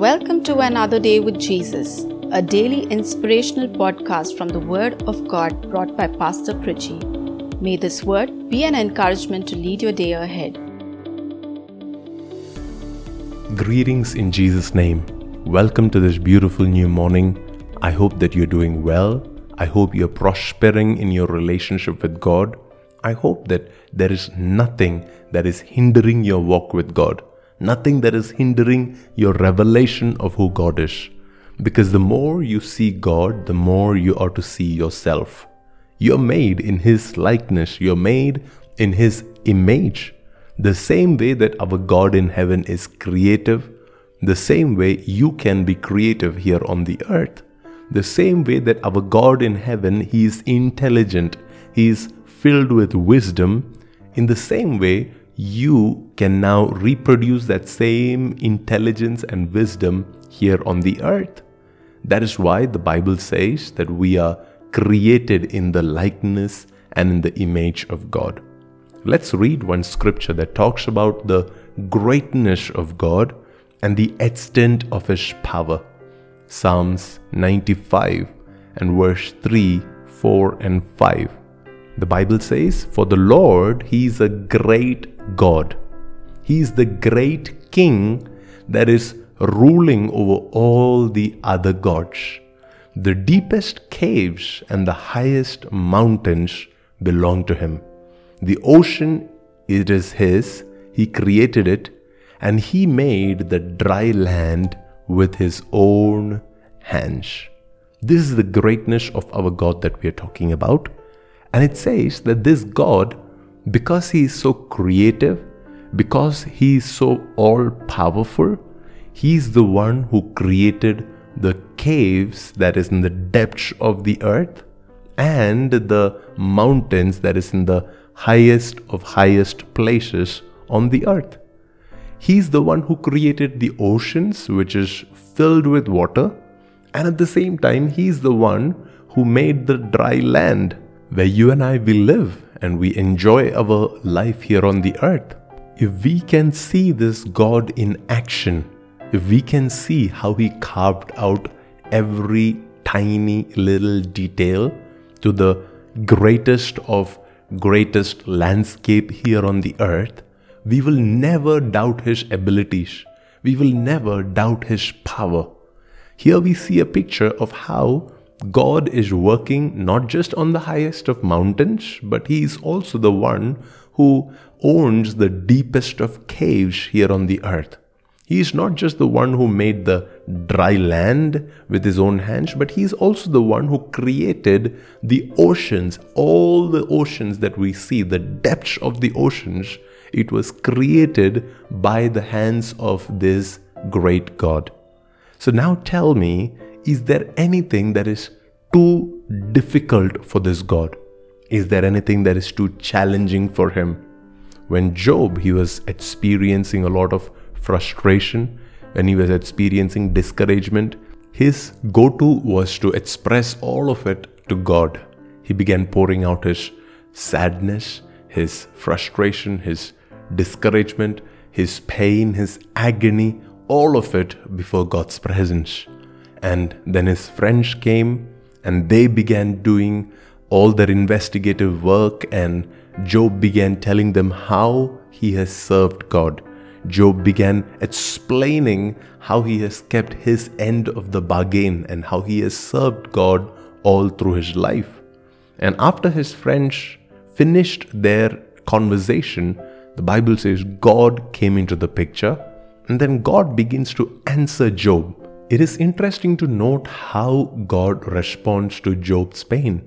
Welcome to Another Day with Jesus, a daily inspirational podcast from the Word of God brought by Pastor Priji. May this word be an encouragement to lead your day ahead. Greetings in Jesus' name. Welcome to this beautiful new morning. I hope that you're doing well. I hope you're prospering in your relationship with God. I hope that there is nothing that is hindering your walk with God nothing that is hindering your revelation of who God is. Because the more you see God, the more you are to see yourself. You're made in His likeness, you're made in His image. The same way that our God in heaven is creative, the same way you can be creative here on the earth. The same way that our God in heaven, He is intelligent, He is filled with wisdom. In the same way, you can now reproduce that same intelligence and wisdom here on the earth. That is why the Bible says that we are created in the likeness and in the image of God. Let's read one scripture that talks about the greatness of God and the extent of His power. Psalms 95 and verse 3, 4, and 5. The Bible says, For the Lord, He is a great God. He is the great king that is ruling over all the other gods. The deepest caves and the highest mountains belong to him. The ocean, it is his, he created it, and he made the dry land with his own hands. This is the greatness of our God that we are talking about. And it says that this God because he is so creative, because he is so all powerful, he is the one who created the caves that is in the depths of the earth and the mountains that is in the highest of highest places on the earth. He's the one who created the oceans, which is filled with water, and at the same time, He's the one who made the dry land where you and I will live and we enjoy our life here on the earth, if we can see this God in action, if we can see how He carved out every tiny little detail to the greatest of greatest landscape here on the earth, we will never doubt His abilities. We will never doubt His power. Here we see a picture of how God is working not just on the highest of mountains, but He is also the one who owns the deepest of caves here on the earth. He is not just the one who made the dry land with his own hands, but he is also the one who created the oceans, all the oceans that we see, the depths of the oceans. It was created by the hands of this great God. So now tell me, is there anything that is too difficult for this God? Is there anything that is too challenging for him? When Job, he was experiencing a lot of frustration, when he was experiencing discouragement, his go to was to express all of it to God. He began pouring out his sadness, his frustration, his discouragement, his pain, his agony, all of it before God's presence. And then his friends came and they began doing all their investigative work, and Job began telling them how he has served God. Job began explaining how he has kept his end of the bargain and how he has served God all through his life. And after his friends finished their conversation, the Bible says God came into the picture, and then God begins to answer Job. It is interesting to note how God responds to Job's pain.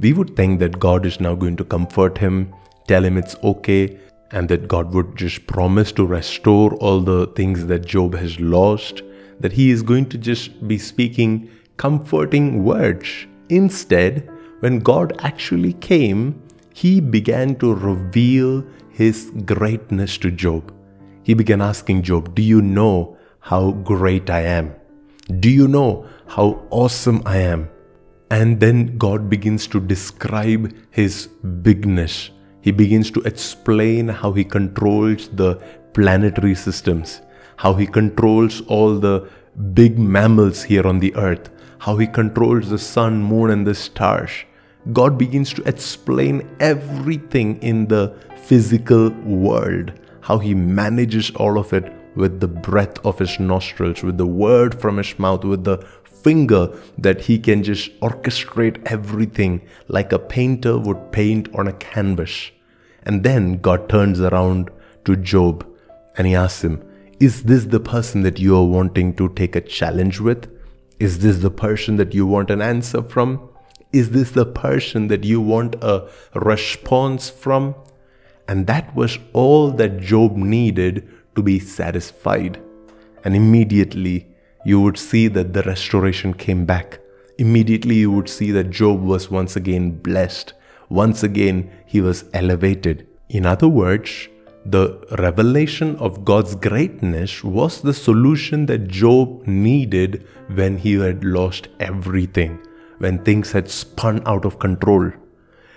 We would think that God is now going to comfort him, tell him it's okay, and that God would just promise to restore all the things that Job has lost, that he is going to just be speaking comforting words. Instead, when God actually came, he began to reveal his greatness to Job. He began asking Job, Do you know how great I am? Do you know how awesome I am? And then God begins to describe His bigness, He begins to explain how he controls the planetary systems, how he controls all the big mammals here on the earth, how he controls the sun, moon, and the stars. God begins to explain everything in the physical world, how he manages all of it with the breath of his nostrils, with the word from his mouth, with the finger that he can just orchestrate everything like a painter would paint on a canvas. And then God turns around to Job and he asks him, Is this the person that you are wanting to take a challenge with? Is this the person that you want an answer from? Is this the person that you want a response from? And that was all that Job needed to be satisfied. And immediately you would see that the restoration came back. Immediately you would see that Job was once again blessed. Once again, he was elevated. In other words, the revelation of God's greatness was the solution that Job needed when he had lost everything, when things had spun out of control.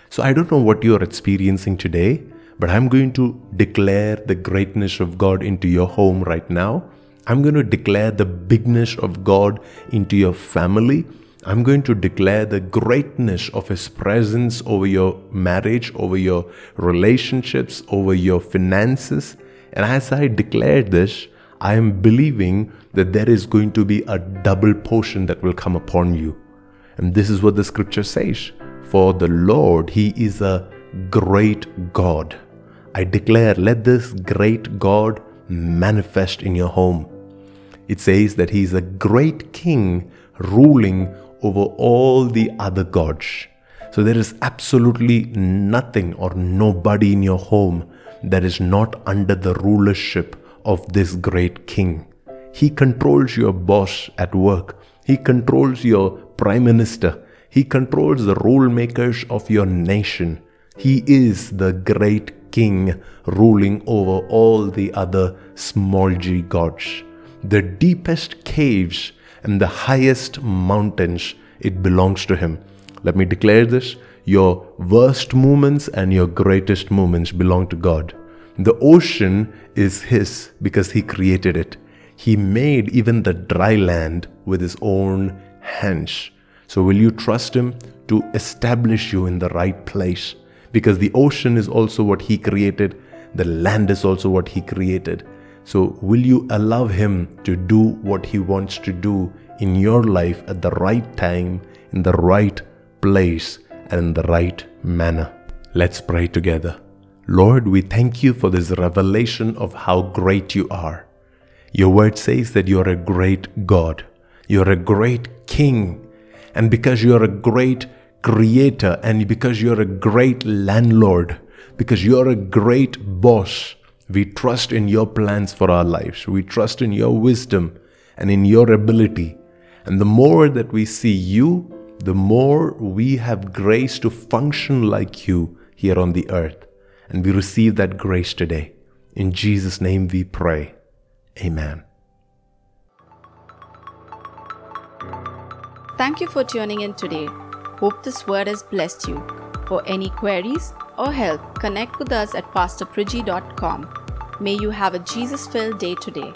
So I don't know what you're experiencing today, but I'm going to declare the greatness of God into your home right now. I'm going to declare the bigness of God into your family. I'm going to declare the greatness of His presence over your marriage, over your relationships, over your finances. And as I declare this, I am believing that there is going to be a double portion that will come upon you. And this is what the scripture says For the Lord, He is a great God. I declare, let this great God manifest in your home. It says that He is a great King ruling over all the other gods. So there is absolutely nothing or nobody in your home that is not under the rulership of this great King. He controls your boss at work. He controls your prime minister. He controls the rule makers of your nation. He is the great king ruling over all the other small g gods. The deepest caves and the highest mountains, it belongs to him. Let me declare this your worst moments and your greatest moments belong to God. The ocean is His because He created it. He made even the dry land with His own hands. So, will you trust Him to establish you in the right place? Because the ocean is also what He created, the land is also what He created. So, will you allow Him to do what He wants to do in your life at the right time, in the right place, and in the right manner? Let's pray together. Lord, we thank you for this revelation of how great you are. Your word says that you are a great God, you're a great King, and because you are a great creator and because you're a great landlord, because you're a great boss, we trust in your plans for our lives. We trust in your wisdom and in your ability. And the more that we see you, the more we have grace to function like you here on the earth. And we receive that grace today. In Jesus' name we pray. Amen. Thank you for tuning in today. Hope this word has blessed you. For any queries or help, connect with us at pastorpriji.com. May you have a Jesus filled day today.